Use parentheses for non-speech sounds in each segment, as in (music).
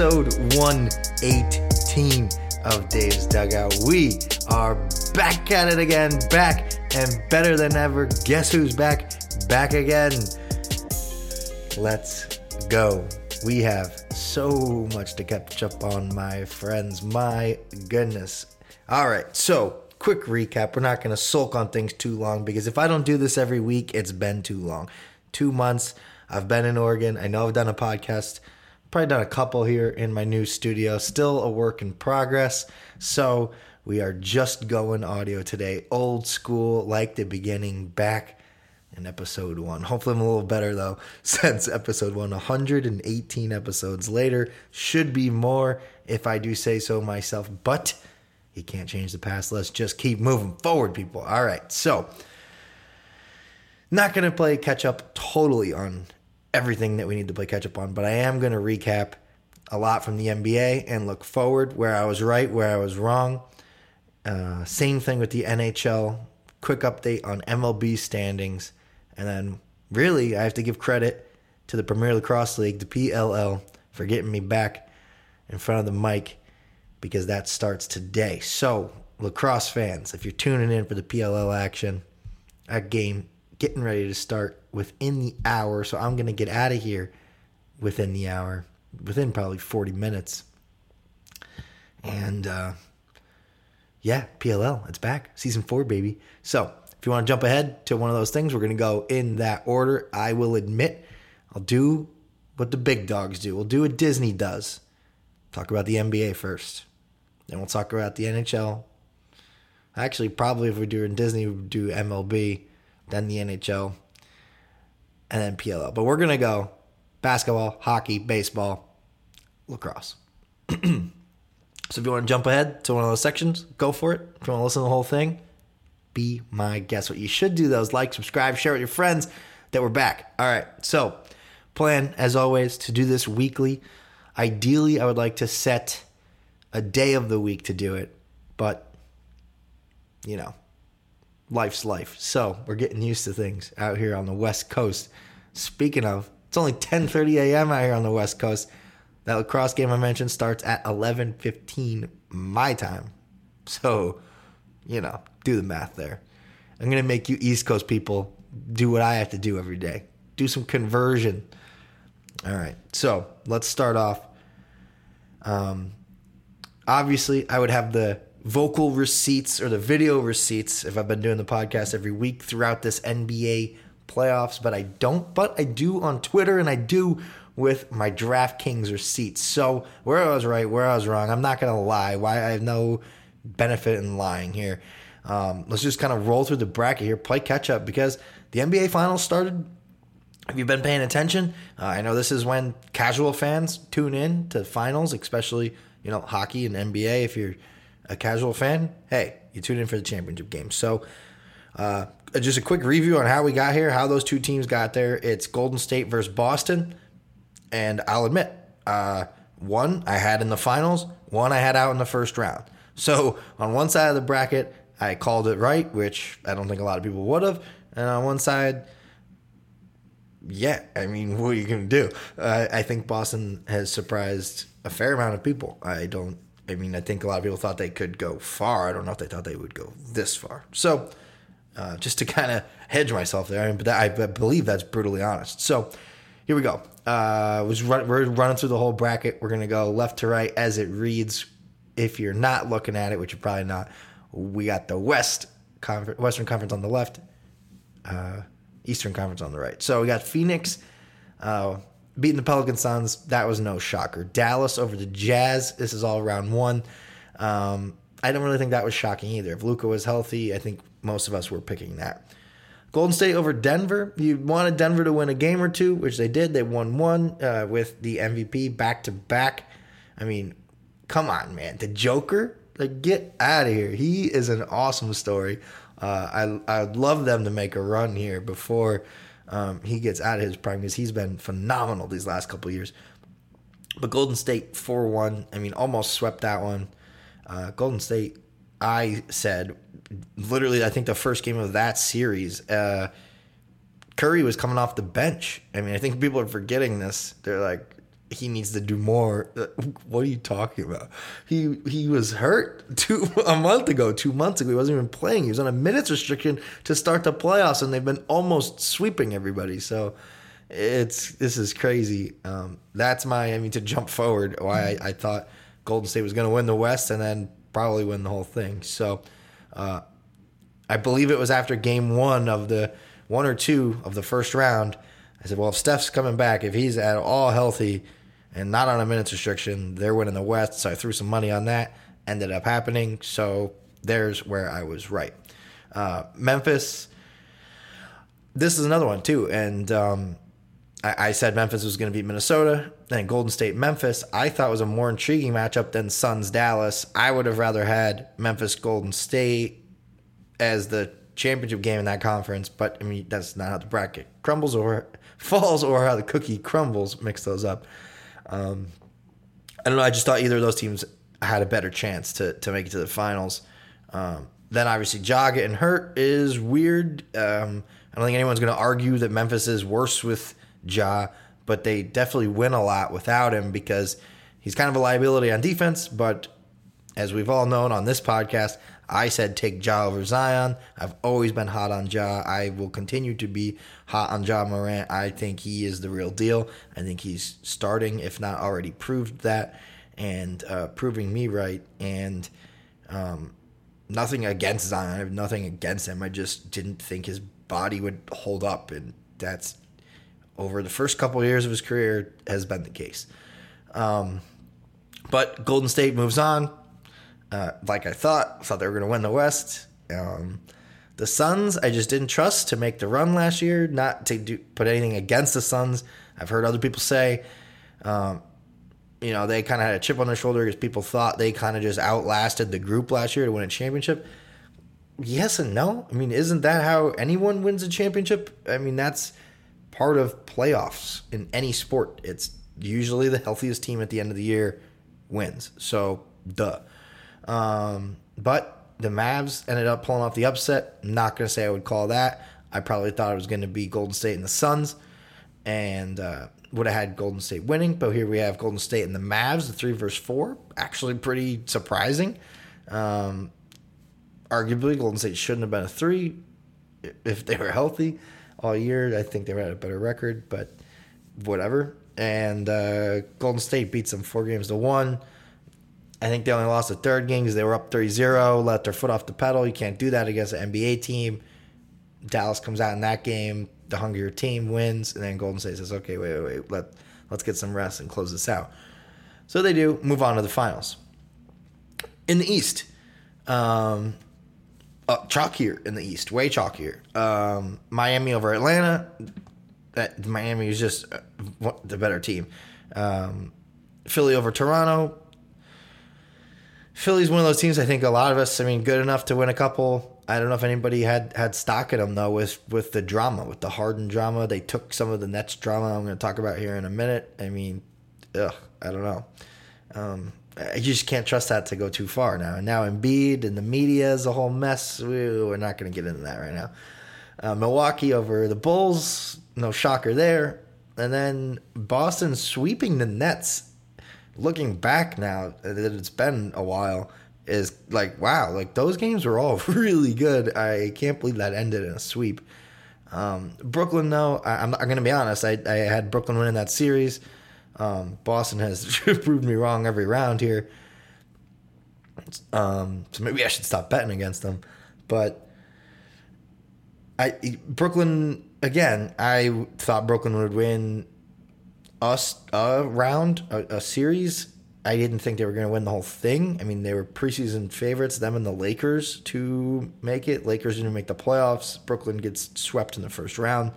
Episode 118 of Dave's Dugout. We are back at it again, back and better than ever. Guess who's back? Back again. Let's go. We have so much to catch up on, my friends. My goodness. All right, so quick recap. We're not going to sulk on things too long because if I don't do this every week, it's been too long. Two months. I've been in Oregon. I know I've done a podcast. Probably done a couple here in my new studio. Still a work in progress. So we are just going audio today. Old school, like the beginning, back in episode one. Hopefully, I'm a little better though (laughs) since episode one. 118 episodes later. Should be more if I do say so myself. But you can't change the past. Let's just keep moving forward, people. All right. So, not going to play catch up totally on everything that we need to play catch up on, but I am going to recap a lot from the NBA and look forward where I was right, where I was wrong. Uh, same thing with the NHL. Quick update on MLB standings. And then, really, I have to give credit to the Premier Lacrosse League, the PLL, for getting me back in front of the mic because that starts today. So, lacrosse fans, if you're tuning in for the PLL action, that game getting ready to start within the hour. So, I'm going to get out of here within the hour, within probably 40 minutes. And uh, yeah, PLL, it's back. Season four, baby. So, if you want to jump ahead to one of those things, we're going to go in that order. I will admit, I'll do what the big dogs do. We'll do what Disney does. Talk about the NBA first. Then we'll talk about the NHL. Actually, probably if we do in Disney, we do MLB, then the NHL, and then PLL. But we're going to go basketball, hockey, baseball, lacrosse. (clears throat) so if you want to jump ahead to one of those sections, go for it. If you want to listen to the whole thing, be my guest. What you should do though is like, subscribe, share with your friends that we're back. All right. So, plan as always to do this weekly. Ideally, I would like to set a day of the week to do it, but you know, life's life. So, we're getting used to things out here on the West Coast. Speaking of, it's only 10:30 a.m. out here on the West Coast. That lacrosse game I mentioned starts at 11:15 my time. So, you know, do the math there. I'm to make you East Coast people do what I have to do every day. Do some conversion. All right. So, let's start off um obviously I would have the vocal receipts or the video receipts if I've been doing the podcast every week throughout this NBA playoffs, but I don't. But I do on Twitter and I do with my DraftKings receipts. So where I was right, where I was wrong, I'm not gonna lie. Why I have no benefit in lying here. Um, let's just kind of roll through the bracket here, play catch up because the NBA Finals started. Have you been paying attention? Uh, I know this is when casual fans tune in to finals, especially you know hockey and NBA. If you're a casual fan, hey, you tune in for the championship game. So, uh, just a quick review on how we got here, how those two teams got there. It's Golden State versus Boston, and I'll admit, uh, one I had in the finals, one I had out in the first round. So on one side of the bracket, I called it right, which I don't think a lot of people would have, and on one side, yeah, I mean, what are you going to do? Uh, I think Boston has surprised a fair amount of people. I don't. I mean, I think a lot of people thought they could go far. I don't know if they thought they would go this far. So, uh, just to kind of hedge myself there, I but I believe that's brutally honest. So, here we go. Uh, was run, we're running through the whole bracket. We're gonna go left to right as it reads. If you're not looking at it, which you're probably not, we got the West Conference, Western Conference on the left, uh, Eastern Conference on the right. So we got Phoenix uh, beating the Pelican Suns. That was no shocker. Dallas over the Jazz. This is all round one. Um, I don't really think that was shocking either. If Luka was healthy, I think most of us were picking that. Golden State over Denver. You wanted Denver to win a game or two, which they did. They won one uh, with the MVP back to back. I mean, come on, man. The Joker, like, get out of here. He is an awesome story. Uh, I I'd love them to make a run here before um, he gets out of his prime because he's been phenomenal these last couple years. But Golden State four one. I mean, almost swept that one. Uh, Golden State, I said, literally, I think the first game of that series. Uh, Curry was coming off the bench. I mean, I think people are forgetting this. They're like, he needs to do more. What are you talking about? He he was hurt two a month ago, two months ago. He wasn't even playing. He was on a minutes restriction to start the playoffs, and they've been almost sweeping everybody. So it's this is crazy. Um, that's my I mean to jump forward. Why I, I thought Golden State was going to win the West and then probably win the whole thing. So uh, I believe it was after Game One of the one or two of the first round. I said, well, if Steph's coming back, if he's at all healthy and not on a minutes restriction, they're winning the West. So I threw some money on that. Ended up happening. So there's where I was right. Uh, Memphis. This is another one too, and um, I, I, said Memphis was going to beat Minnesota. Then Golden State Memphis. I thought was a more intriguing matchup than Suns Dallas. I would have rather had Memphis Golden State as the championship game in that conference, but I mean that's not how the bracket crumbles or falls or how the cookie crumbles. Mix those up. Um, I don't know. I just thought either of those teams had a better chance to to make it to the finals. Um, then obviously Ja getting hurt is weird. Um, I don't think anyone's going to argue that Memphis is worse with Ja, but they definitely win a lot without him because he's kind of a liability on defense. But as we've all known on this podcast, I said take Ja over Zion. I've always been hot on Ja. I will continue to be hot on Ja Morant. I think he is the real deal. I think he's starting, if not already proved that, and uh, proving me right. And um, nothing against Zion. I have nothing against him. I just didn't think his body would hold up, and that's over the first couple of years of his career has been the case. Um, but Golden State moves on. Uh, like I thought, thought they were going to win the West. Um, the Suns, I just didn't trust to make the run last year. Not to do, put anything against the Suns. I've heard other people say, um, you know, they kind of had a chip on their shoulder because people thought they kind of just outlasted the group last year to win a championship. Yes and no. I mean, isn't that how anyone wins a championship? I mean, that's part of playoffs in any sport. It's usually the healthiest team at the end of the year wins. So, duh. Um, but the Mavs ended up pulling off the upset. Not going to say I would call that. I probably thought it was going to be Golden State and the Suns, and uh, would have had Golden State winning. But here we have Golden State and the Mavs, the three versus four. Actually, pretty surprising. Um, arguably, Golden State shouldn't have been a three if they were healthy all year. I think they had a better record, but whatever. And uh, Golden State beats them four games to one. I think they only lost the third game because they were up 3-0, let their foot off the pedal. You can't do that against an NBA team. Dallas comes out in that game, the hungrier team wins, and then Golden State says, "Okay, wait, wait, wait, let let's get some rest and close this out." So they do move on to the finals. In the East, um, uh, chalkier in the East, way chalkier. Um, Miami over Atlanta. That Miami is just uh, the better team. Um, Philly over Toronto. Philly's one of those teams. I think a lot of us. I mean, good enough to win a couple. I don't know if anybody had had stock in them though. With with the drama, with the Harden drama, they took some of the Nets drama. I'm going to talk about here in a minute. I mean, ugh, I don't know. Um, you just can't trust that to go too far now. And now Embiid and the media is a whole mess. We're not going to get into that right now. Uh, Milwaukee over the Bulls, no shocker there. And then Boston sweeping the Nets looking back now that it's been a while is like wow like those games were all (laughs) really good. I can't believe that ended in a sweep. Um, brooklyn though I, am gonna be honest. I, I had brooklyn winning that series. Um, boston has (laughs) proved me wrong every round here. Um, so maybe i should stop betting against them. But i brooklyn again i thought brooklyn would win us a round, a, a series. I didn't think they were going to win the whole thing. I mean, they were preseason favorites, them and the Lakers to make it. Lakers didn't make the playoffs. Brooklyn gets swept in the first round.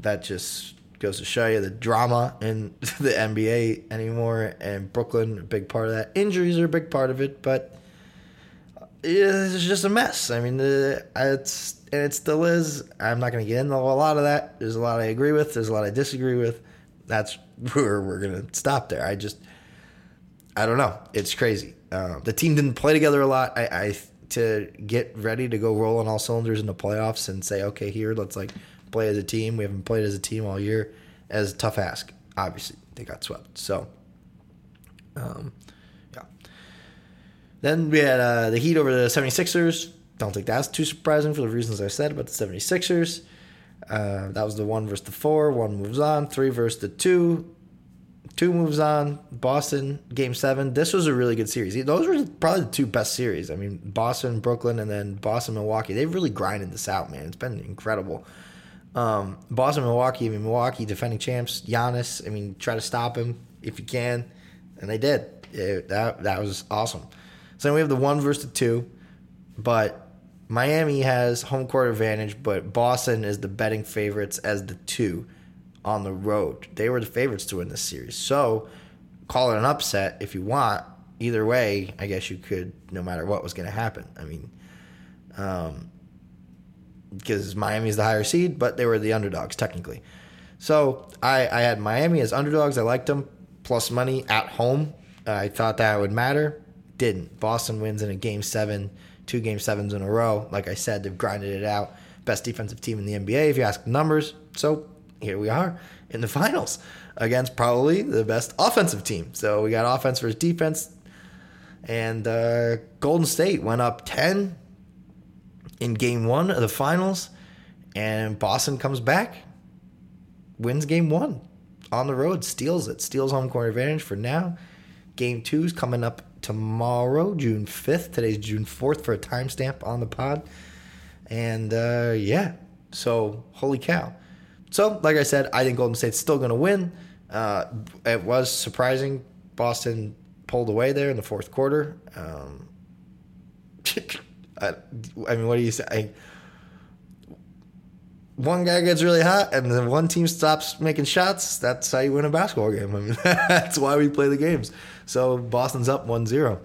That just goes to show you the drama in (laughs) the NBA anymore. And Brooklyn, a big part of that. Injuries are a big part of it, but uh, it's just a mess. I mean, it's and it still is. I'm not going to get into a lot of that. There's a lot I agree with. There's a lot I disagree with that's (laughs) where we're gonna stop there. I just, I don't know. It's crazy. Uh, the team didn't play together a lot. I, I to get ready to go roll on all cylinders in the playoffs and say, okay, here, let's like play as a team. We haven't played as a team all year. As a tough ask. Obviously, they got swept. So, um, yeah. Then we had uh, the Heat over the 76ers. Don't think that's too surprising for the reasons I said about the 76ers. Uh, that was the one versus the four. One moves on. Three versus the two. Two moves on. Boston game seven. This was a really good series. Those were probably the two best series. I mean, Boston, Brooklyn, and then Boston, Milwaukee. They've really grinded this out, man. It's been incredible. Um, Boston, Milwaukee. I mean, Milwaukee defending champs. Giannis. I mean, try to stop him if you can, and they did. It, that that was awesome. So then we have the one versus the two, but Miami has home court advantage, but Boston is the betting favorites as the two on the road. They were the favorites to win this series. So call it an upset if you want. Either way, I guess you could, no matter what was going to happen. I mean, um, because Miami is the higher seed, but they were the underdogs technically. So I, I had Miami as underdogs. I liked them plus money at home. I thought that would matter. Didn't. Boston wins in a game seven two game sevens in a row. Like I said, they've grinded it out. Best defensive team in the NBA, if you ask numbers. So here we are in the finals against probably the best offensive team. So we got offense versus defense. And uh, Golden State went up 10 in game one of the finals. And Boston comes back, wins game one on the road, steals it, steals home court advantage for now. Game two is coming up tomorrow, June 5th. Today's June 4th for a timestamp on the pod. And uh, yeah, so holy cow. So, like I said, I think Golden State's still going to win. Uh, it was surprising. Boston pulled away there in the fourth quarter. Um, (laughs) I, I, mean, what do you say? I, one guy gets really hot and then one team stops making shots, that's how you win a basketball game. (laughs) I mean, that's why we play the games. So Boston's up 1 0.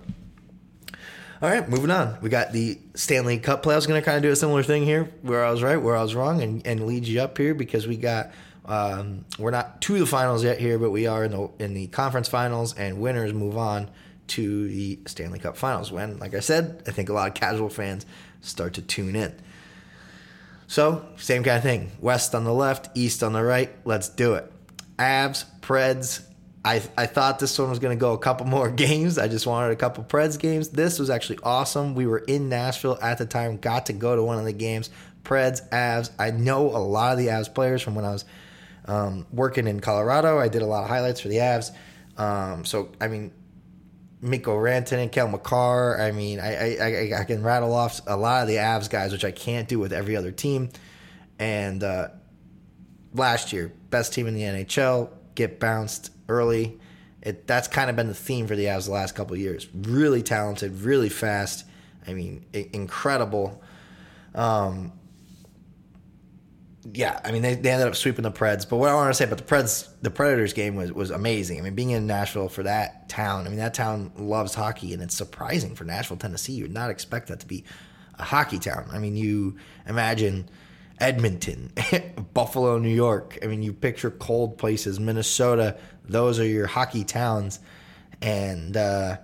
All right, moving on. We got the Stanley Cup playoffs. Going to kind of do a similar thing here, where I was right, where I was wrong, and, and lead you up here because we got um, we're not to the finals yet here, but we are in the in the conference finals, and winners move on to the Stanley Cup finals. When, like I said, I think a lot of casual fans start to tune in. So, same kind of thing. West on the left, East on the right. Let's do it. Avs, Preds. I, I thought this one was going to go a couple more (laughs) games. I just wanted a couple Preds games. This was actually awesome. We were in Nashville at the time, got to go to one of the games. Preds, Avs. I know a lot of the Avs players from when I was um, working in Colorado. I did a lot of highlights for the Avs. Um, so, I mean, Mikko Rantanen, Cale Makar. I mean, I, I, I can rattle off a lot of the Avs guys, which I can't do with every other team. And uh, last year, best team in the NHL, get bounced early. It that's kind of been the theme for the Avs the last couple years. Really talented, really fast. I mean, incredible. Um, yeah, I mean they, they ended up sweeping the Preds. But what I want to say about the Preds, the Predators game was was amazing. I mean, being in Nashville for that town, I mean that town loves hockey, and it's surprising for Nashville, Tennessee. You would not expect that to be a hockey town. I mean, you imagine Edmonton, (laughs) Buffalo, New York. I mean, you picture cold places, Minnesota. Those are your hockey towns, and uh,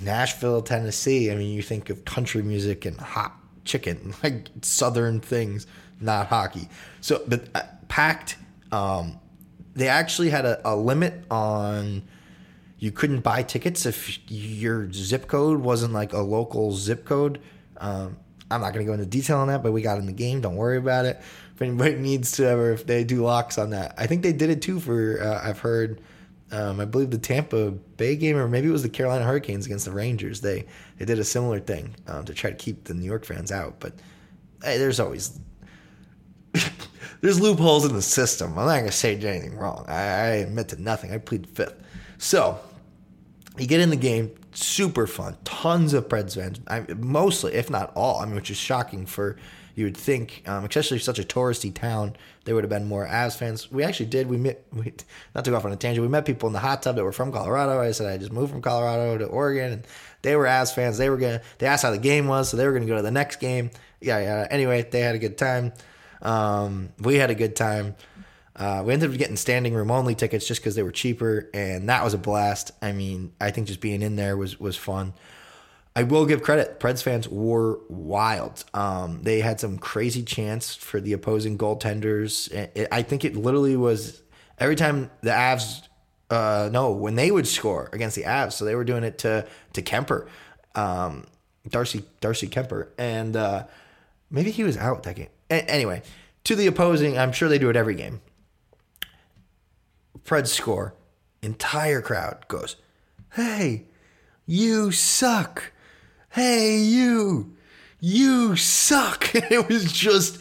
Nashville, Tennessee. I mean, you think of country music and hot chicken, (laughs) like southern things not hockey. So, but uh, packed. Um, they actually had a, a, limit on you couldn't buy tickets if your zip code wasn't like a local zip code. Um, I'm not going to go into detail on that, but we got in the game. Don't worry about it. If anybody (laughs) needs to ever, if they do locks on that, I think they did it too for, uh, I've heard, um, I believe the Tampa Bay game, or maybe it was the Carolina Hurricanes against the Rangers. They, they did a similar thing um, to try to keep the New York fans out. But hey, there's always there's loopholes in the system. I'm not going to say anything wrong. I, I admit to nothing. I plead fifth. So you get in the game, super fun. Tons of Preds fans. I, mostly, if not all. I mean, which is shocking for you would think, um, especially such a touristy town, there would have been more Avs fans. We actually did. We met, we, not to go off on a tangent, we met people in the hot tub that were from Colorado. I said I just moved from Colorado to Oregon, and they were Avs fans. They were gonna. They asked how the game was, so they were gonna go to the next game. Yeah, yeah. Anyway, they had a good time. Um, we had a good time. Uh, we ended up getting standing room only tickets just because they were cheaper, and that was a blast. I mean, I think just being in there was was fun. I will give credit. Preds fans were wild. Um, they had some crazy chants for the opposing goaltenders. It, I think it literally was every time the Avs. Uh, no, when they would score against the Avs, so they were doing it to to Kuemper, um, Darcy Darcy Kuemper, and uh, maybe he was out that game. A- anyway, to the opposing, I'm sure they do it every game. Preds score, entire crowd goes, "Hey, you suck! Hey, you, you suck!" (laughs) it was just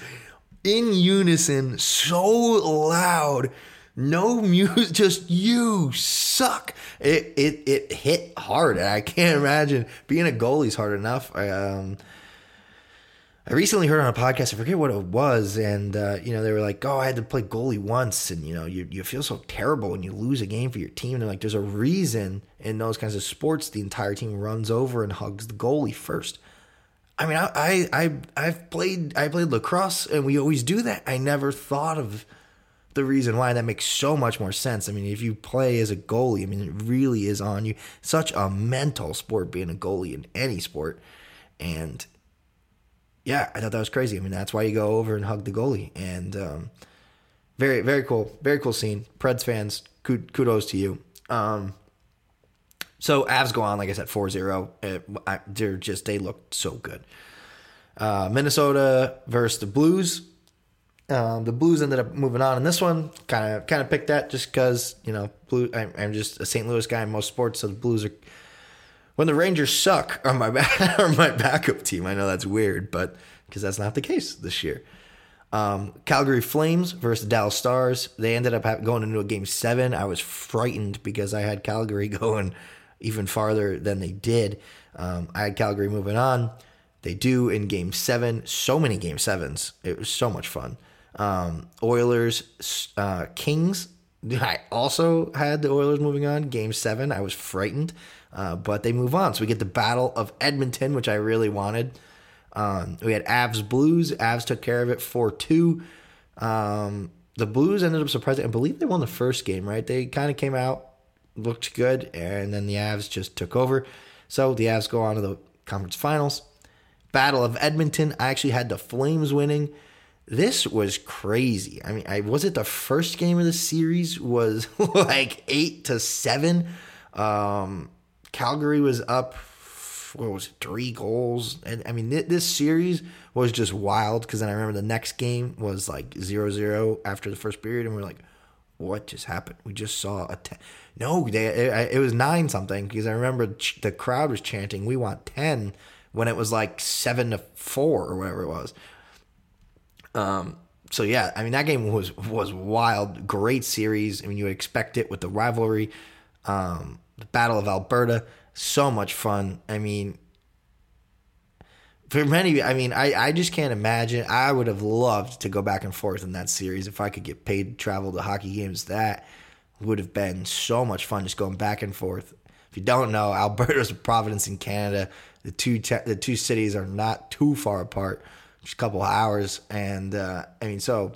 in unison, so loud. No music, just you suck. It it it hit hard. I can't imagine being a goalie's hard enough. Um, I recently heard on a podcast, I forget what it was, and uh, you know they were like, "Oh, I had to play goalie once, and you know you you feel so terrible when you lose a game for your team." And they're like, "There's a reason in those kinds of sports the entire team runs over and hugs the goalie first. I mean, I I, I I've played I played lacrosse, and we always do that. I never thought of the reason why that makes so much more sense. I mean, if you play as a goalie, I mean, it really is on you. Such a mental sport being a goalie in any sport, and yeah, I thought that was crazy. I mean, that's why you go over and hug the goalie. And um, very, very cool. Very cool scene. Preds fans, kudos to you. Um, so Avs go on, like I said, 4 0. They're just, they looked so good. Uh, Minnesota versus the Blues. Um, the Blues ended up moving on in this one. Kind of, kind of picked that just because you know, blue. I, I'm just a St. Louis guy in most sports, so the Blues are when the Rangers suck are my (laughs) are my backup team. I know that's weird, but because that's not the case this year. Um, Calgary Flames versus Dallas Stars. They ended up going into a game seven. I was frightened because I had Calgary (laughs) going even farther than they did. Um, I had Calgary moving on. They do in game seven. So many game sevens. It was so much fun. Um, Oilers, uh, Kings. I also had the Oilers moving on. Game seven. I was frightened. Uh, but they move on. So we get the Battle of Edmonton, which I really wanted. Um, we had Avs Blues. Avs took care of it 4 2. Um, the Blues ended up surprising. I believe they won the first game, right? They kind of came out, looked good, and then the Avs just took over. So the Avs go on to the conference finals. Battle of Edmonton. I actually had the Flames winning. This was crazy. I mean, I was it the first game of the series was (laughs) like eight to seven. Um, Calgary was up, what was it, three goals? And I mean, this series was just wild because then I remember the next game was like 0 0 after the first period, and we're like, what just happened? We just saw a ten. No, they, it, it was nine something because I remember the crowd was chanting, "We want ten when it was like seven to four or whatever it was. Um. So yeah, I mean that game was was wild. Great series. I mean you would expect it with the rivalry. Um, the Battle of Alberta, so much fun. I mean, for many, I mean, I, I just can't imagine. I would have loved to go back and forth in that series if I could get paid to travel to hockey games. That would have been so much fun just going back and forth. If you don't know, (laughs) Alberta's a Providence in Canada. The two te- the two cities are not too far apart, a couple hours. And uh, I mean, so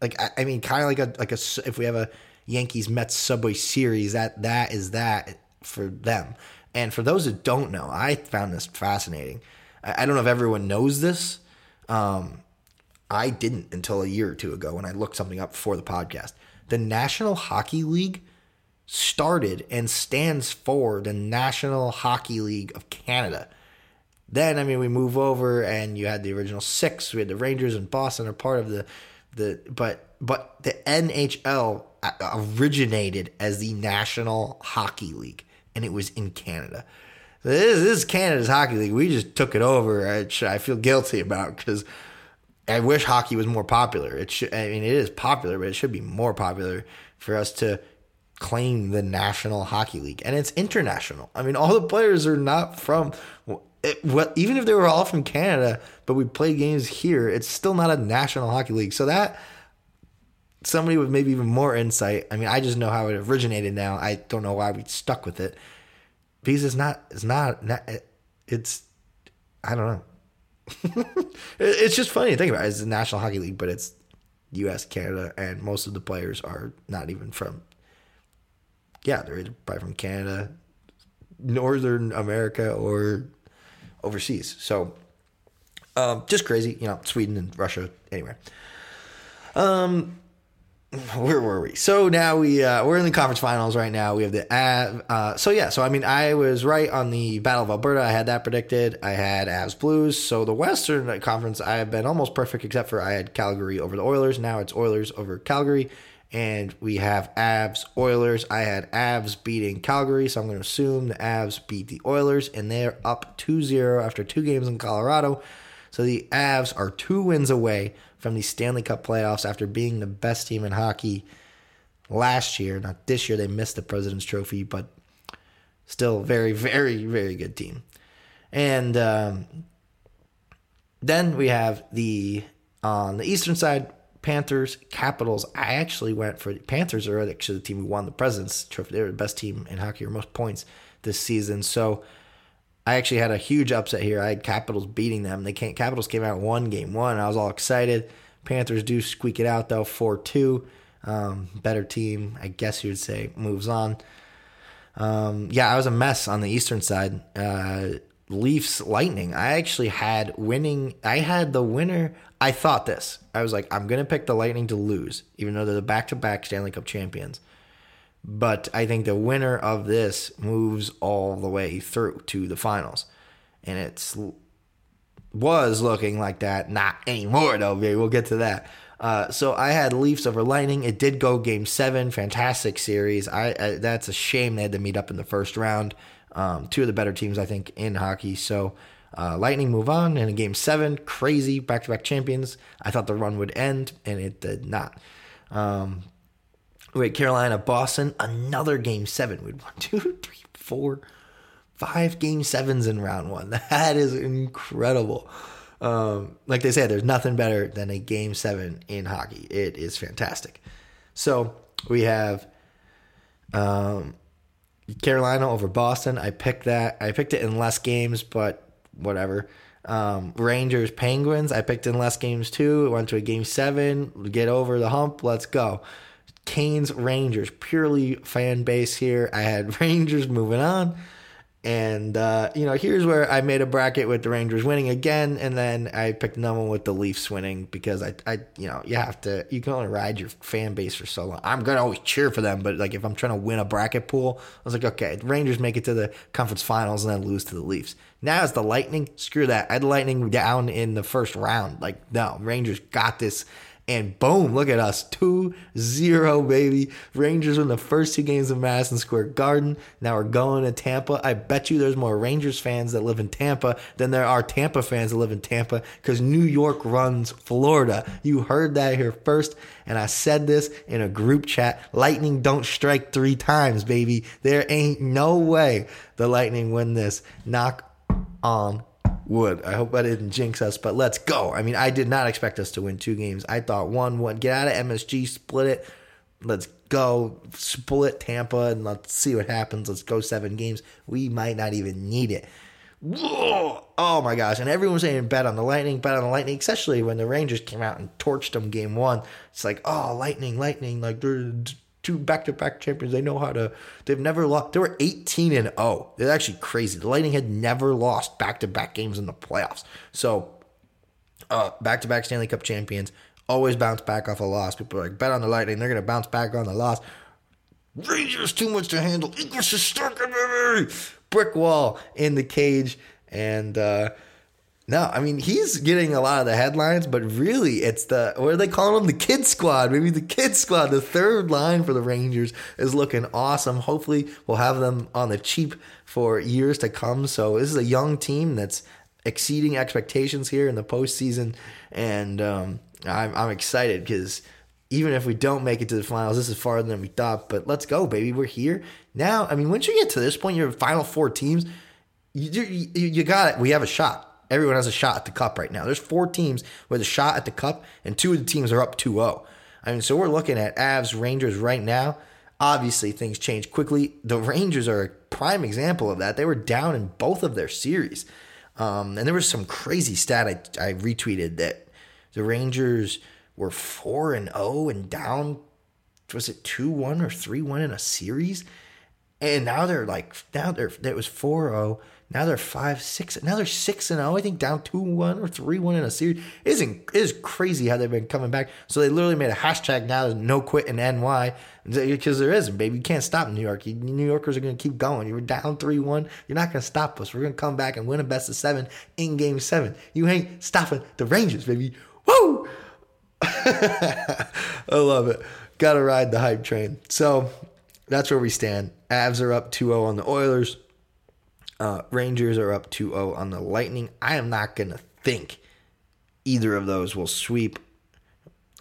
like I, I mean, kind of like a like a if we have a Yankees Mets Subway Series. That that is that for them. And for those that don't know, I found this fascinating. I, I don't know if everyone knows this. Um, I didn't until a year or two ago when I looked something up for the podcast. The National Hockey League started and stands for the National Hockey League of Canada. Then, I mean, we move over and you had the original six. We had the Rangers and Boston are part of the the but but the NHL originated as the National Hockey League, and it was in Canada. This, this is Canada's hockey league. We just took it over. I, I feel guilty about because I wish hockey was more popular. It should. I mean, it is popular, but it should be more popular for us to claim the National Hockey League, and it's international. I mean, all the players are not from. It, what even if they were all from Canada, but we play games here, it's still not a National Hockey League. So that somebody with maybe even more insight. I mean, I just know how it originated now. I don't know why we stuck with it because it's not. It's not. it's. I don't know. (laughs) it's just funny to think about. It. It's the National Hockey League, but it's U.S., Canada, and most of the players are not even from. Yeah, they're either probably from Canada, Northern America, or overseas. So um, just crazy, you know, Sweden and Russia. Anyway, um, where were we? So now we uh, we're in the conference finals right now. We have the. Uh, so yeah, so I mean, I was right on the Battle of Alberta. I had that predicted. I had Avs Blues. So the Western Conference, I have been almost perfect, except for I had Calgary over the Oilers. Now it's Oilers over Calgary, and we have Avs Oilers. I had Avs beating Calgary, so I'm going to assume the Avs beat the Oilers, and they're up 2-0 after two games in Colorado. So the Avs are two wins away from the Stanley Cup playoffs after being the best team in hockey last year. Not this year, they missed the President's Trophy, but still very, very, very good team. And um, then we have the on the eastern side Panthers, Capitals. I actually went for Panthers are actually the team who won the President's Trophy. They're the best team in hockey or most points this season. So I actually had a huge upset here. I had Capitals beating them. They can't. Capitals came out one game one. I was all excited. Panthers do squeak it out though, four two. Um, better team, I guess you would say, moves on. Um, yeah, I was a mess on the Eastern side. Uh, Leafs Lightning. I actually had winning. I had the winner. I thought this. I was like, I'm gonna pick the Lightning to lose, even though they're the back to back Stanley Cup champions. But I think the winner of this moves all the way through to the finals. And it's was looking like that. Not anymore though. We'll get to that. Uh, so I had Leafs over Lightning. It did go Game Seven. Fantastic series. I, I that's a shame they had to meet up in the first round. Um, two of the better teams I think in hockey. So uh, Lightning move on in a Game Seven. Crazy back to back champions. I thought the run would end, and it did not. Um, Wait, Carolina, Boston, another game seven. We'd won two, (laughs) three, four, five game sevens in round one. (laughs) That is incredible. Um, like they say, there's nothing better than a game seven in hockey. It is fantastic. So we have um, Carolina over Boston. I picked that. I picked it in less games, but whatever. Um, Rangers Penguins. I picked in less games too. It went to a game seven. Get over the hump. Let's go. Canes Rangers, purely fan base here. I had (laughs) Rangers moving on. And, uh, you know, here's where I made a bracket with the Rangers winning again. And then I picked another one with the Leafs winning because I, I, you know, you have to, you can only ride your fan base for so long. I'm to always cheer for them. But, like, if I'm trying to win a bracket pool, I was like, okay, Rangers make it to the conference finals and then lose to the Leafs. Now it's the Lightning. Screw that. I had Lightning down in the first round. Like, no, Rangers got this and boom, look at us 2 0, baby. Rangers win the first two games of Madison Square Garden. Now we're going to Tampa. I bet you there's more Rangers fans that live in Tampa than there are Tampa fans that live in Tampa because New York runs Florida. You heard that here first. And I said this in a group chat Lightning don't strike three times, baby. There ain't no way the Lightning win this. Knock on wood. I hope I didn't jinx us, but let's go. I mean, I did not expect us to win two games. I thought one, one, get out of MSG, split it. Let's go split Tampa and let's see what happens. Let's go seven games. We might not even need it. Whoa! Oh my gosh. And everyone's saying bet on the Lightning, bet on the Lightning, especially when the Rangers came out and torched them game one. It's like, oh, Lightning, Lightning. Like, they're two back-to-back champions. They know how to. They've never lost. They were 18 and 0. It's actually crazy. The Lightning had never lost back-to-back games in the playoffs. So, uh, back-to-back Stanley Cup champions always bounce back off a loss. People are like, bet on the Lightning. They're gonna bounce back on the loss. Rangers too much to handle. Igor Shesterkin. Brick wall in the cage and. uh no, I mean he's getting a lot of the headlines, but really it's the what are they calling him? The kid squad. Maybe the kid squad. The third line for the Rangers is looking awesome. Hopefully we'll have them on the cheap for years to come. So this is a young team that's exceeding expectations here in the postseason, and um, I'm, I'm excited because even if we don't make it to the finals, this is farther than we thought. But let's go, baby. We're here now. I mean, once you get to this point, you're in final four teams. You, you, you got it. We have a shot Everyone has a shot at the cup right now. There's four teams with a shot at the cup, and two of the teams are up 2 0. I mean, so we're looking at Avs Rangers right now. Obviously, things change quickly. The Rangers are a prime example of that. They were down in both of their series. Um, and there was some crazy stat I, I retweeted that the Rangers were 4 and 0 and down, was it 2 1 or 3 1 in a series? And now they're like, now they're, it was 4 0. Now they're five, six. Now they're six and zero. I think down two one or three one in a series. Isn't is crazy how they've been coming back. So they literally made a hashtag now. There's no quit in NY because there isn't, baby. You can't stop New York. New Yorkers are going to keep going. You were down three one. You're not going to stop us. We're going to come back and win a best of seven in Game Seven. You ain't stopping the Rangers, baby. Woo! (laughs) I love it. Got to ride the hype train. So that's where we stand. Avs are up 2 0 on the Oilers. Uh, Rangers are up 2 0 on the Lightning. I am not going to think either of those will sweep.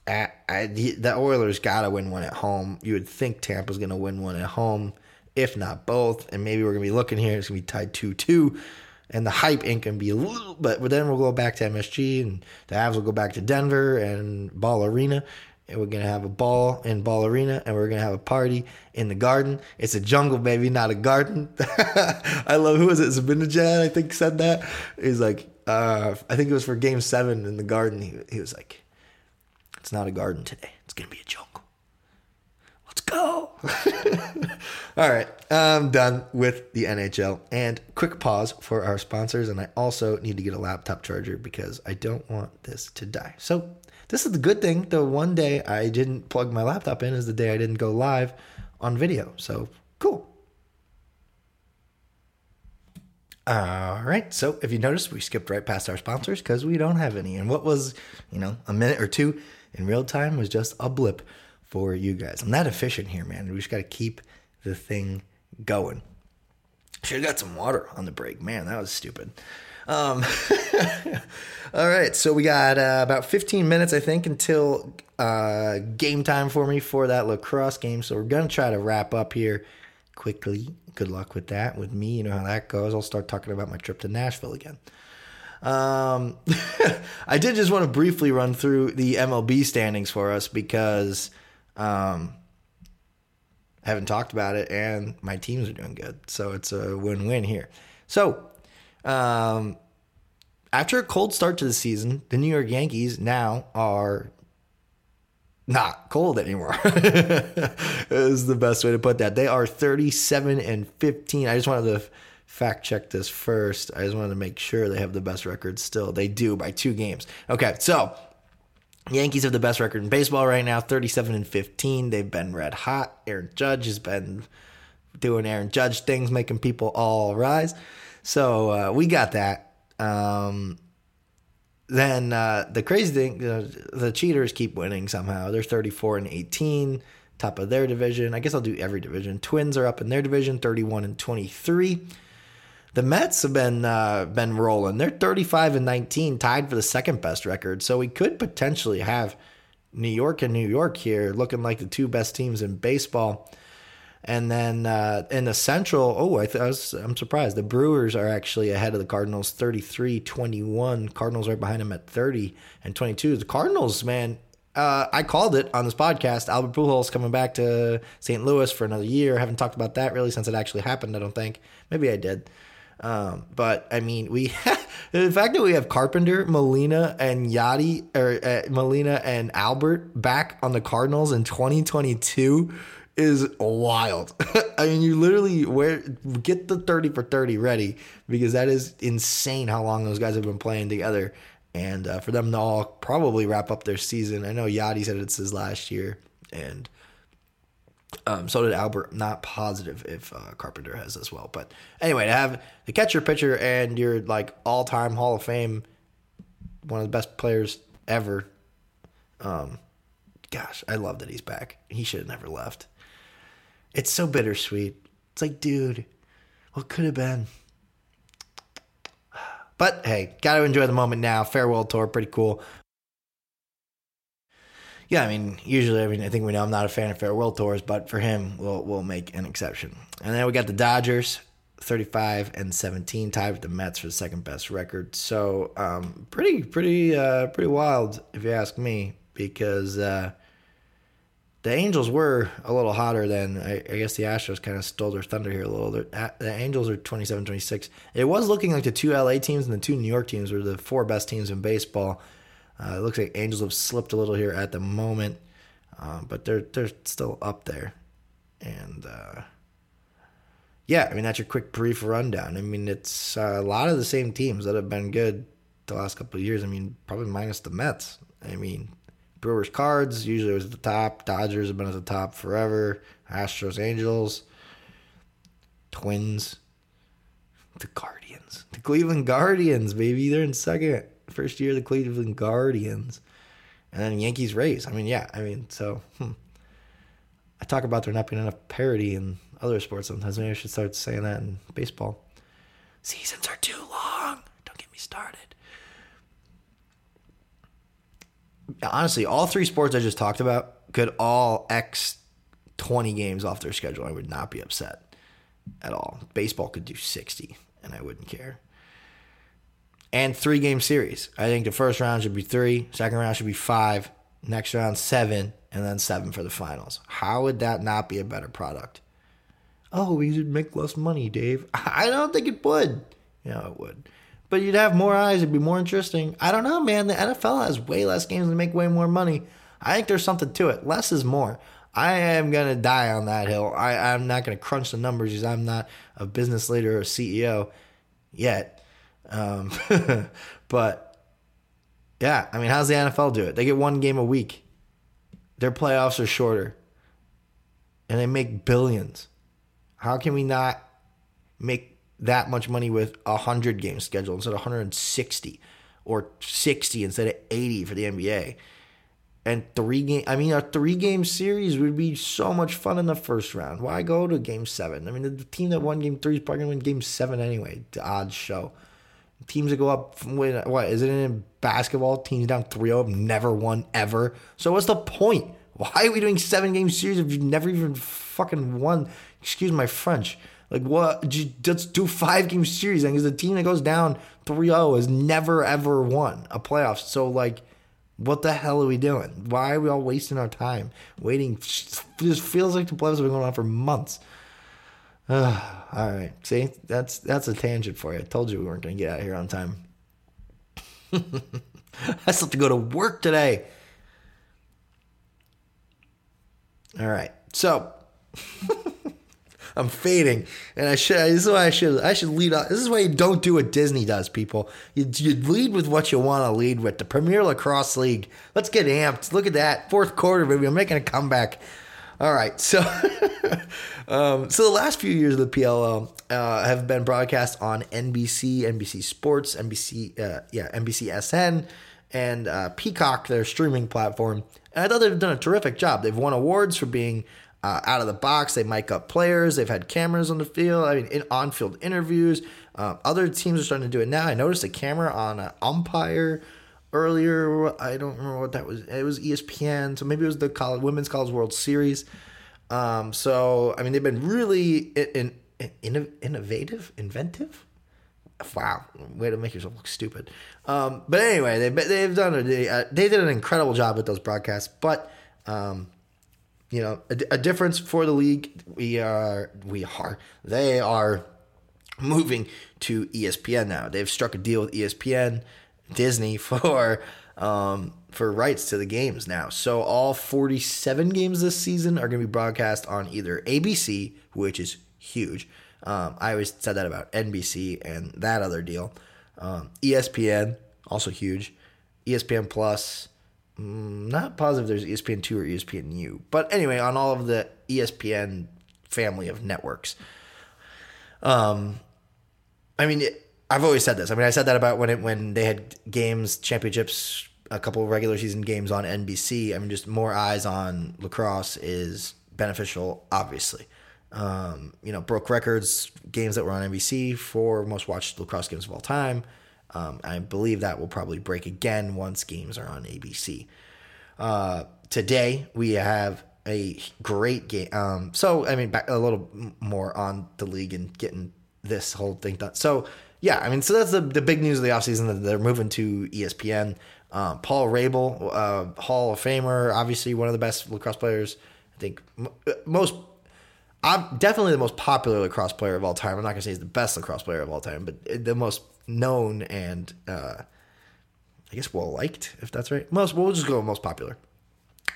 I, the Oilers got to win one at home. You would think Tampa's going to win one at home, if not both. And maybe we're going to be looking here. It's going to be tied 2 2. And the hype ain't going to be a little, but, but then we'll go back to MSG and the Avs will go back to Denver and Ball Arena and we're gonna have a ball in Ball Arena, and we're gonna have a party in the garden. It's a jungle, baby, not a garden. (laughs) I love who was it? Zibanejad, I think, said that. He's like, uh, I think it was for Game Seven in the garden. He, he was like, "It's not a garden today. It's gonna be a jungle." Let's go. (laughs) All right, I'm done with the NHL. And quick pause for our sponsors. And I also need to get a laptop charger because I don't want this to die. So this is the good thing. The one day I didn't plug my laptop in is the day I didn't go live on video. So cool. All right. So if you noticed, we skipped right past our sponsors because we don't have any. And what was, you know, a minute or two in real time was just a blip for you guys. I'm not efficient here, man. We just got to keep the thing going. Should have got some water on the break. Man, that was stupid. Um, (laughs) all right, so we got uh, about 15 minutes, I think, until uh, game time for me for that lacrosse game. So we're gonna try to wrap up here quickly. Good luck with that. With me, you know how that goes. I'll start talking about my trip to Nashville again. Um, (laughs) I did just want to briefly run through the MLB standings for us because um, I haven't talked about it, and my teams are doing good, so it's a win-win here. So um, after a cold start to the season, the New York Yankees now are not cold anymore. (laughs) is the best way to put that. They are 37 and 15. I just wanted to fact check this first. I just wanted to make sure they have the best record still. They do by two games. Okay, so Yankees have the best record in baseball right now, 37 and 15. They've been red hot. Aaron Judge has been doing Aaron Judge things, making people all rise. So uh, we got that. Um, then uh, the crazy thing, the cheaters keep winning somehow. They're 34 and 18, top of their division. I guess I'll do every division. Twins are up in their division, 31 and 23. The Mets have been uh, been rolling. They're 35 and 19, tied for the second best record. So we could potentially have New York and New York here looking like the two best teams in baseball. And then uh, in the Central, oh, I, th- I was I'm surprised. The Brewers are actually ahead of the Cardinals, 33-21. Cardinals right behind them at 30 and 22. The Cardinals, man, uh, I called it on this podcast. Albert Pujols coming back to St. Louis for another year. I haven't talked about that really since it actually happened. I don't think. Maybe I did. Um, but I mean, we (laughs) the fact that we have Carpenter, Molina, and Yadi or uh, Molina and Albert back on the Cardinals in 2022 is wild. (laughs) I mean, you literally wear get the 30 for 30 ready because that is insane how long those guys have been playing together. And uh, for them to all probably wrap up their season. I know Yadi said it's his last year, and um, so did Albert. Not positive if uh, Carpenter has as well. But anyway, to have the catcher pitcher and your like all time Hall of Fame, one of the best players ever. Um, gosh, I love that he's back. He should have never left. It's so bittersweet. It's like, dude, what could have been? But hey, got to enjoy the moment now. Farewell tour, pretty cool. Yeah, I mean, usually, I mean, I think we know I'm not a fan of farewell tours, but for him, we'll we'll make an exception. And then we got the Dodgers, 35 and 17, tied with the Mets for the second best record. So, um, pretty, pretty, uh, pretty wild, if you ask me, because uh, the Angels were a little hotter than I, I, guess the Astros kind of stole their thunder here a little. The, the Angels are 27 26. It was looking like the two LA teams and the two New York teams were the four best teams in baseball. Uh, it looks like Angels have slipped a little here at the moment, uh, but they're they're still up there. And uh, yeah, I mean that's your quick brief rundown. I mean it's uh, a lot of the same teams that have been good the last couple of years. I mean probably minus the Mets. I mean Brewers Cards usually was at the top. Dodgers have been at the top forever. Astros, Angels, Twins, the Guardians, the Cleveland Guardians, baby, they're in second. First year, the Cleveland Guardians, and then Yankees, Rays. I mean, yeah, I mean, so hmm. I talk about there not being enough parity in other sports sometimes. Maybe I should start saying that in baseball. Seasons are too long. Don't get me started. Honestly, all three sports I just talked about could all X 20 games off their schedule. I would not be upset at all. Baseball could do 60, and I wouldn't care. And three game series. I think the first round should be three, second round should be five, next round seven, and then seven for the finals. How would that not be a better product? Oh, we would make less money, Dave. (laughs) I don't think it would. Yeah, it would. But you'd have more eyes. It'd be more interesting. I don't know, man. The NFL has way less games and make way more money. I think there's something to it. Less is more. I am gonna die on that hill. I, I'm not gonna crunch the numbers because I'm not a business leader or CEO yet. Um, (laughs) but yeah, I mean, how's the NFL do it? They get one game a week. Their playoffs are shorter, and they make billions. How can we not make that much money with a hundred games scheduled instead of 160 or 60 instead of 80 for the NBA? and three game I mean a three game series would be so much fun in the first round. Why go to game seven? I mean the team that won game three is probably gonna win game seven anyway. The odds show. Teams that go up win what is it in basketball? Teams down 3-0 never won ever. So what's the point? Why are we doing seven game series if you've never even fucking won? Excuse my French. Like what? Let's do five game series because the team that goes down 3-0 has never ever won a playoff. So like what the hell are we doing? Why are we all wasting our time waiting? This feels like the playoffs have been going on for months. Uh, (sighs) all right, see, that's that's a tangent for you. I told you we weren't going to get out here on time. (laughs) I still have to go to work today. All right, so (laughs) I'm fading, and I should. This is why I should. I should lead. Off this is why you don't do what Disney does, people. You, you lead with what you want to lead with. The Premier Lacrosse League. Let's get amped. Look at that fourth quarter, baby. I'm making a comeback. All right, so (laughs) um, so the last few years of the PLL uh, have been broadcast on NBC, NBC Sports, NBC, uh, yeah, NBC SN, and uh, Peacock, their streaming platform. And I thought they've done a terrific job. They've won awards for being uh, out of the box. They mic up players. They've had cameras on the field. I mean, in on-field interviews. Uh, other teams are starting to do it now. I noticed a camera on an umpire earlier. I don't remember what that was. It was ESPN, so maybe it was the college, Women's College World Series. Um, so I mean, they've been really in, in, innovative, inventive. Wow, way to make yourself look stupid. Um, but anyway, they they've done a, they, uh, they did an incredible job with those broadcasts. But um, you know, a, a difference for the league. We are, we are, they are moving to ESPN now. They've struck a deal with ESPN, Disney (laughs) for um, for rights to the games now. So all 47 games this season are going to be broadcast on either ABC, which is huge. Um, I always said that about NBC and that other deal. Um, ESPN, also huge. ESPN Plus, not positive there's ESPN two or ESPN U, but anyway, on all of the ESPN family of networks. Um, I mean, it, I've always said this. I mean, I said that about when it when they had games, championships, a couple regular season games on NBC. I mean, just more eyes on lacrosse is beneficial, obviously. Um, you know, broke records games that were on NBC for most watched lacrosse games of all time. Um, I believe that will probably break again once games are on ABC. Uh, today we have a great game. Um, so I mean, a little more on the league and getting this whole thing done. So yeah, I mean, so that's the the big news of the offseason that they're moving to ESPN. Um, Paul Rabil, uh, Hall of Famer, obviously one of the best lacrosse players. I think uh, most I'm definitely the most popular lacrosse player of all time. I'm not gonna say he's the best lacrosse player of all time, but the most known and uh, I guess well liked, if that's right. Most we'll just go most popular.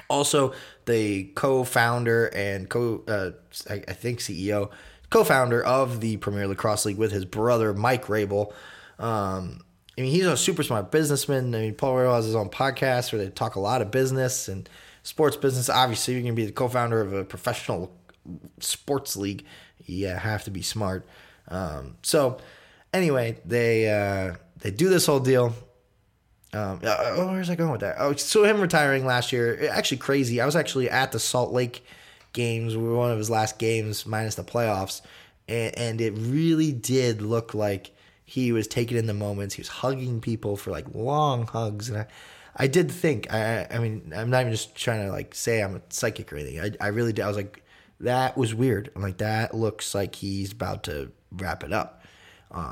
Also, the co-founder and co, uh, I, I, think CEO, co-founder of the Premier Lacrosse League with his brother Mike Rabil. Um, I mean, he's a super smart businessman. I mean, Paul Rabil has his own podcast where they talk a lot of business and sports business. Obviously, you're going to be the co-founder of a professional sports league. You have to be smart. Um, so, anyway, they uh, they do this whole deal. Um, oh, where's I going with that? Oh, so him retiring last year, actually crazy. I was actually at the Salt Lake games. We were one of his last games, minus the playoffs, and, and it really did look like he was taking in the moments. He was hugging people for like long hugs, and I, I did think. I, I mean, I'm not even just trying to like say I'm a psychic or anything. I, I really did. I was like, that was weird. I'm like, that looks like he's about to wrap it up,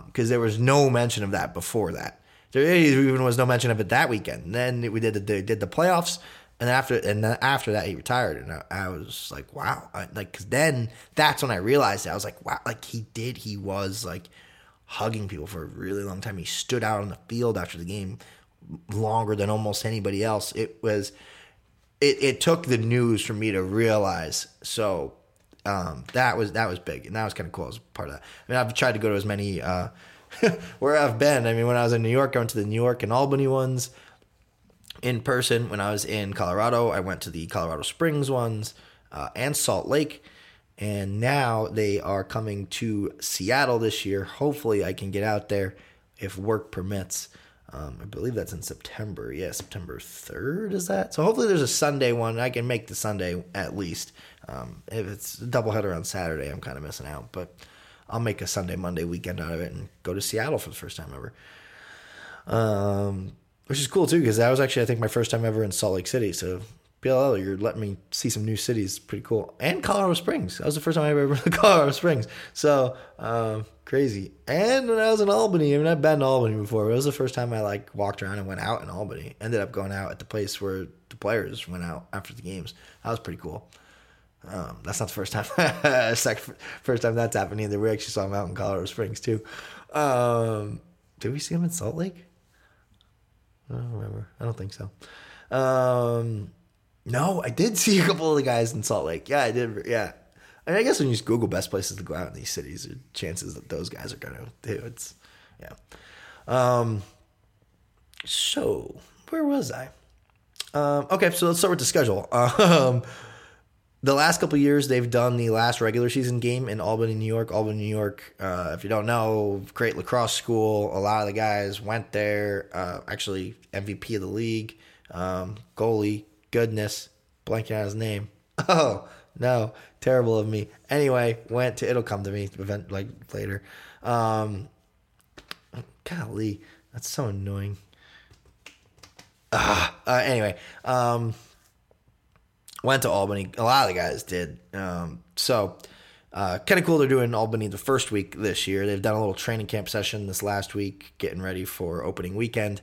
because um, there was no mention of that before that. There even was no mention of it that weekend. And then we did the, did the playoffs, and after and then after that he retired, and I, I was like, wow, I, like because then that's when I realized. I was like, wow, like he did, he was like hugging people for a really long time. He stood out on the field after the game longer than almost anybody else. It was it, it took the news for me to realize. So um, that was that was big, and that was kind of cool as part of that. I mean, I've tried to go to as many. Uh, (laughs) where I've been. I mean, when I was in New York, I went to the New York and Albany ones in person. When I was in Colorado, I went to the Colorado Springs ones uh, and Salt Lake. And now they are coming to Seattle this year. Hopefully, I can get out there if work permits. Um, I believe that's in September. Yeah, September 3rd is that? So hopefully there's a Sunday one. I can make the Sunday at least. Um, if it's a doubleheader on Saturday, I'm kind of missing out. But I'll make a Sunday, Monday weekend out of it and go to Seattle for the first time ever. Um, which is cool too because that was actually I think my first time ever in Salt Lake City. So PLL, you're letting me see some new cities, pretty cool. And Colorado Springs, that was the first time I ever (laughs) went to Colorado Springs. So um, crazy. And when I was in Albany, I mean I've been to Albany before. But it was the first time I like walked around and went out in Albany. Ended up going out at the place where the players went out after the games. That was pretty cool. Um, that's not the first time. (laughs) First time that's happened either. We actually saw him out in Colorado Springs too. Um, did we see him in Salt Lake? I don't remember. I don't think so. Um, no, I did see a couple of the guys in Salt Lake. Yeah, I did. Yeah. I, mean, I guess when you just Google best places to go out in these cities, the chances that those guys are gonna do it's yeah. Um. So where was I? Um. Okay, so let's start with the schedule. (laughs) Um the last couple years they've done the last regular season game in Albany, New York. Albany, New York. Uh, if you don't know, great lacrosse school. A lot of the guys went there. Uh, actually, MVP of the league, um, goalie. Goodness, blanking on his name. (laughs) Oh no, terrible of me. Anyway, went to. It'll come to me event like later. Um, golly, that's so annoying. Ah, uh, anyway, um, went to Albany. A lot of the guys did. Um, so uh, kind of cool they're doing Albany the first week this year. They've done a little training camp session this last week, getting ready for opening weekend.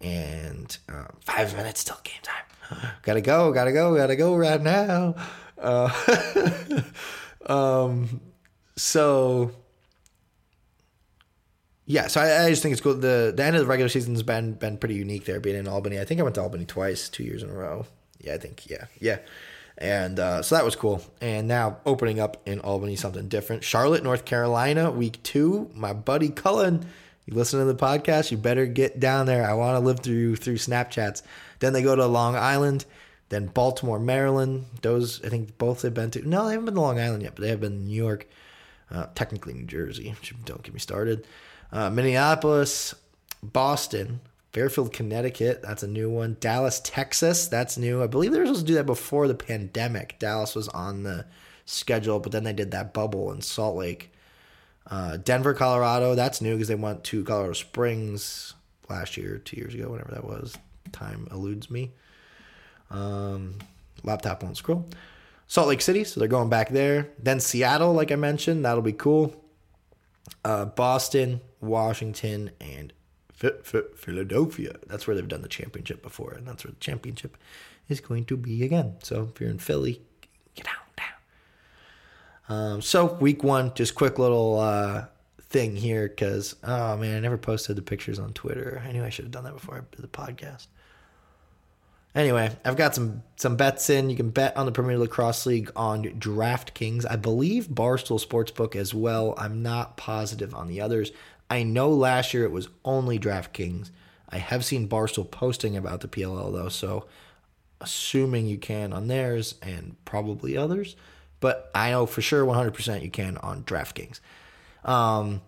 And uh, five minutes till game time. Gotta go, gotta go, gotta go right now. Uh, (laughs) um, so yeah, so I, I, just think it's cool. The the end of the regular season's been been pretty unique there, being in Albany. I think I went to Albany twice, two years in a row. Yeah, I think yeah, yeah. And uh, so that was cool. And now opening up in Albany, something different. Charlotte, North Carolina, week two. My buddy Cullen, you listen to the podcast, you better get down there. I want to live through through Snapchats. Then they go to Long Island, then Baltimore, Maryland. Those I think both they've been to. No, they haven't been to Long Island yet, but they have been to New York. Uh, technically New Jersey. (laughs) Don't get me started. Uh, Minneapolis, Boston, Fairfield, Connecticut, that's a new one. Dallas, Texas, that's new. I believe they were supposed to do that before the pandemic. Dallas was on the schedule, but then they did that bubble in Salt Lake. Uh, Denver, Colorado, that's new because they went to Colorado Springs last year, two years ago, whatever that was. Time eludes me. Um, laptop won't scroll. Salt Lake City, so they're going back there. Then Seattle, like I mentioned, that'll be cool. Uh, Boston, Washington, and Philadelphia. That's where they've done the championship before, and that's where the championship is going to be again. So if you're in Philly, get out now. Um, so week one, just quick little uh, thing here because oh man, I never posted the pictures on Twitter. I knew I should have done that before I did the podcast. Anyway, I've got some some bets in. You can bet on the Premier Lacrosse League on DraftKings. I believe Barstool Sportsbook as well. I'm not positive on the others. I know last year it was only DraftKings. I have seen Barstool posting about the PLL though, so assuming you can on theirs and probably others, but I know for sure 100% you can on DraftKings. Um,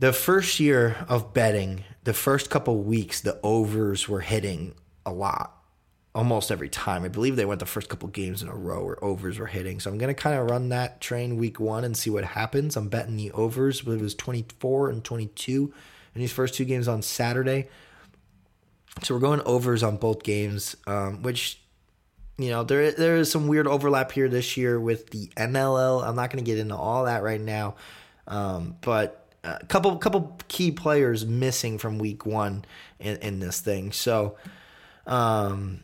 the first year of betting, the first couple weeks, the overs were hitting a lot, almost every time. I believe they went the first couple games in a row where overs were hitting. So I'm going to kind of run that train week one and see what happens. I'm betting the overs, but it was 24 and 22 in these first two games on Saturday. So we're going overs on both games, um, which you know there there is some weird overlap here this year with the NLL. I'm not going to get into all that right now, um, but a couple couple key players missing from week one in, in this thing. So, um,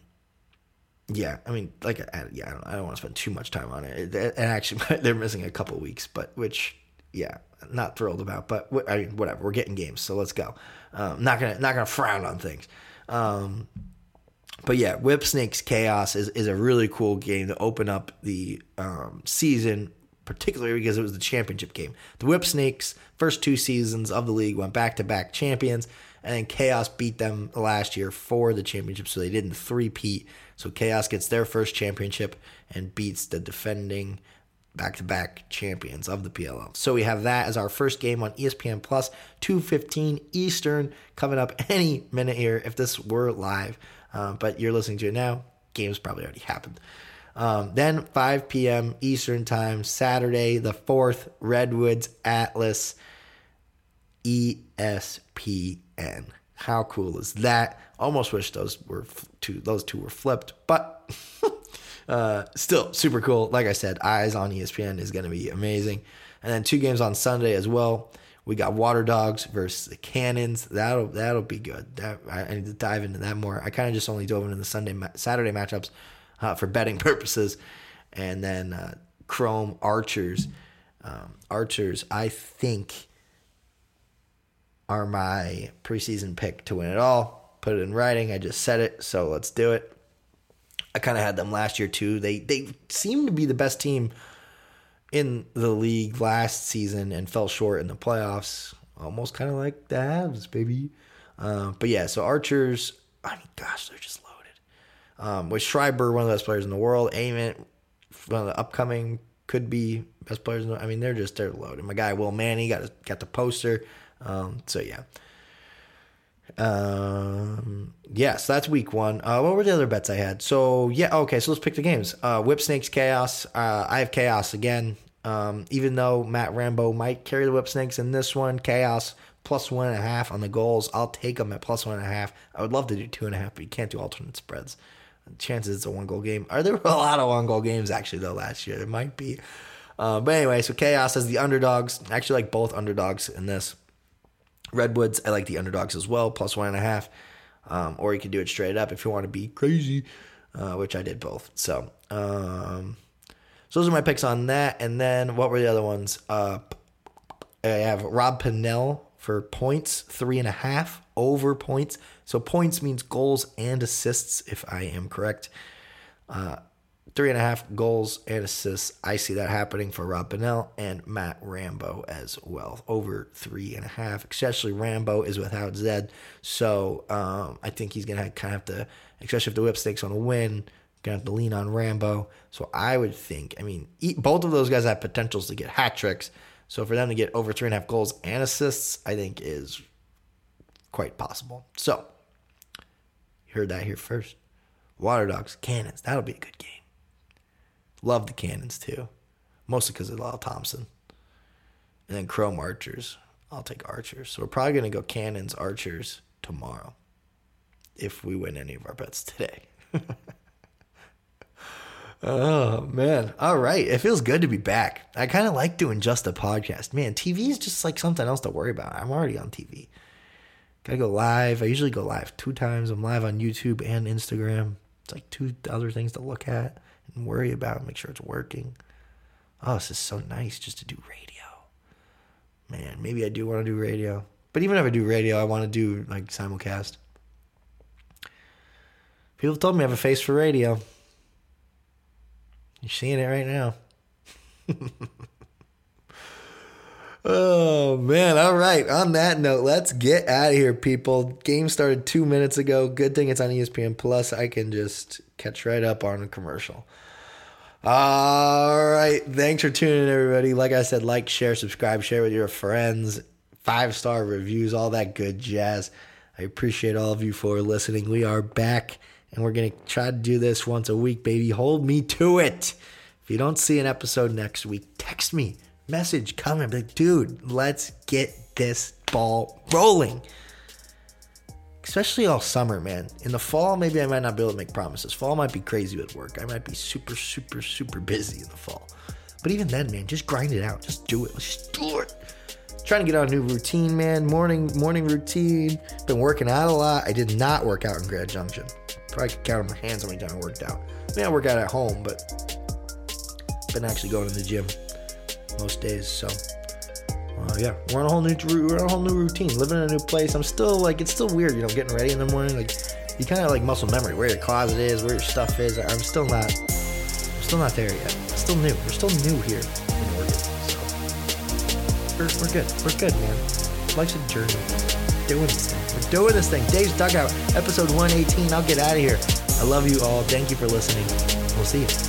yeah, I mean, like, yeah, I don't, I don't want to spend too much time on it. And actually, (laughs) they're missing a couple weeks, but which, yeah, not thrilled about. But I mean, whatever. We're getting games, so let's go. Um, not gonna not gonna frown on things. Um, but yeah, Whip Snakes Chaos is, is a really cool game to open up the um, season, particularly because it was the championship game. The Whip Snakes, first two seasons of the league, went back to back champions, and then Chaos beat them last year for the championship, so they didn't three-peat. So Chaos gets their first championship and beats the defending back to back champions of the PLL. So we have that as our first game on ESPN Plus, 215 Eastern, coming up any minute here if this were live. Uh, but you're listening to it now. Game's probably already happened. Um, then 5 p.m. Eastern Time, Saturday, the 4th, Redwoods Atlas ESPN. How cool is that? Almost wish those were two those two were flipped, but (laughs) uh, still super cool. Like I said, eyes on ESPN is going to be amazing. And then two games on Sunday as well. We got Water Dogs versus the Cannons. That'll that'll be good. That I, need to dive into that more. I kind of just only dove into the Sunday Saturday matchups uh, for betting (laughs) purposes, and then uh, Chrome Archers. Um, Archers, I think, are my preseason pick to win it all. Put it in writing. I just said it, so let's do it. I kind of had them last year too. They they seem to be the best team in the league last season and fell short in the playoffs. Almost kind of like the Avs, baby. Uh, but yeah, so Archers. I mean, gosh, they're just. Um, with Schreiber, one of the best players in the world, Ament, one of the upcoming could be best players. In The, I mean, they're just they're loaded. My guy Will Manny got got the poster. Um, so yeah. Um, yeah, so that's week one. Uh, what were the other bets I had? So yeah, okay, so let's pick the games. Uh, Whip Snakes Chaos. Uh, I have Chaos again. Um, even though Matt Rambo might carry the Whip Snakes in this one, Chaos plus one and a half on the goals. I'll take them at plus one and a half. I would love to do two and a half, but you can't do alternate spreads. Chances it's a one goal game. Are there a lot of one goal games actually though last year? There might be. Uh, but anyway, so Chaos as the underdogs. Actually, like both underdogs in this. Redwoods, I like the underdogs as well, plus one and a half. Um, or you can do it straight up if you want to be crazy, uh, which I did both. So, um, so those are my picks on that. And then what were the other ones? Uh, I have Rob Pannell for points, three and a half over points. So points means goals and assists, if I am correct. Uh, three and a half goals and assists. I see that happening for Rob Pannell and Matt Rambo as well. Over three and a half, especially Rambo is without Zed. So um, I think he's going to kind of have to, especially if the Whip Snakes on a win, going to have to lean on Rambo. So I would think, I mean, both of those guys have potentials to get hat tricks. So for them to get over three and a half goals and assists, I think is quite possible. So heard that here first. Water Dogs, Cannons, that'll be a good game. Love the Cannons too, mostly because of Lyle Thompson. And then Chrome Archers. I'll take Archers. So we're probably going to go Cannons Archers tomorrow if we win any of our bets today. (laughs) oh, man. All right. It feels good to be back. I kind of like doing just a podcast. Man, TV is just like something else to worry about. I'm already on TV. Gotta go live. I usually go live two times. I'm live on YouTube and Instagram. It's like two other things to look at and worry about and make sure it's working. Oh, this is so nice just to do radio. Man, maybe I do want to do radio. But even if I do radio, I want to do like simulcast. People told me I have a face for radio. You're seeing it right now. (laughs) oh man! All right. On that note, let's get out of here, people. Game started two minutes ago. Good thing it's on ESPN Plus. I can just catch right up on a commercial. All right. Thanks for tuning in, everybody. Like I said, like, share, subscribe, share with your friends. Five star reviews, all that good jazz. I appreciate all of you for listening. We are back and we're to try to do this once a week, baby. Hold me to it. If you don't see an episode next week, text me, message, coming. like, dude, let's get this ball rolling. Especially all summer, man. In the fall, maybe I might not be able to make promises. Fall might be crazy with work. I might be super, super, super busy in the fall. But even then, man, just grind it out. Just do it. Let's just do it. Trying to get on a new routine, man. Morning, morning routine. Been working out a lot. I did not work out in Grand Junction. Probably could count on my hands how many times I worked out. I mean, I work out at home, but been actually going to the gym most days. So, uh, yeah, we're on a whole new we're on a whole new routine. Living in a new place. I'm still like it's still weird, you know, getting ready in the morning. Like you kind of like muscle memory where your closet is, where your stuff is. I'm still not. I'm still not there yet. still new. We're still new here in Oregon. So we're, we're good. We're good, man. Life's a journey. Doing this thing. We're doing this thing. Dave's Dugout, episode 118. I'll get out of here. I love you all. Thank you for listening. We'll see you.